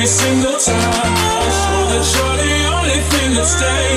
every single time. I Sure that you're the only thing that stays.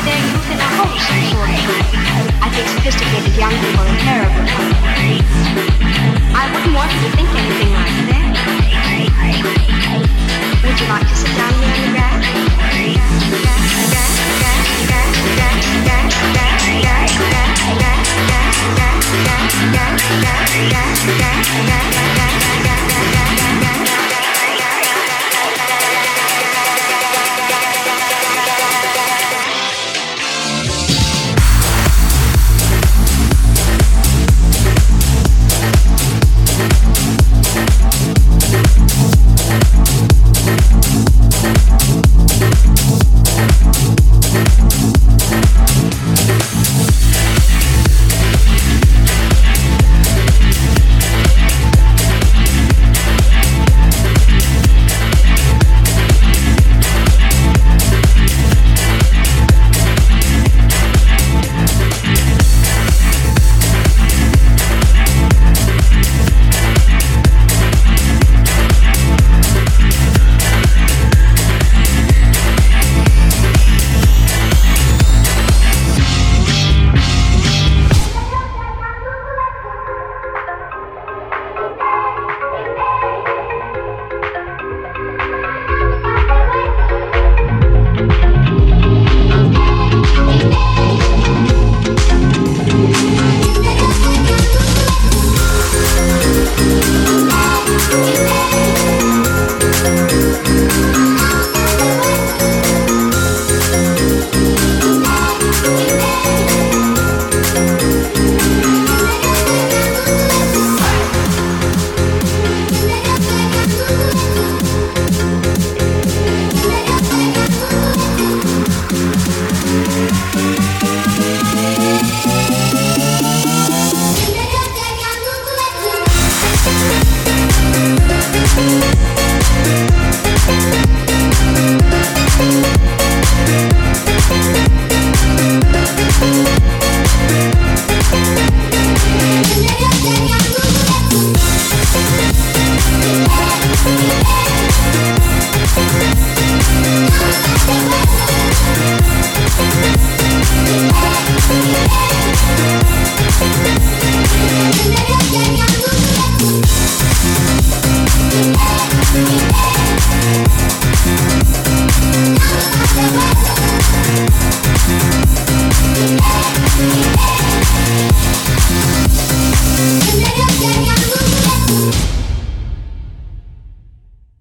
Only then you can oppose. I think sophisticated young people are terrible. I wouldn't want you to think anything like that. Would you like to sit down here on the grass? Yeah.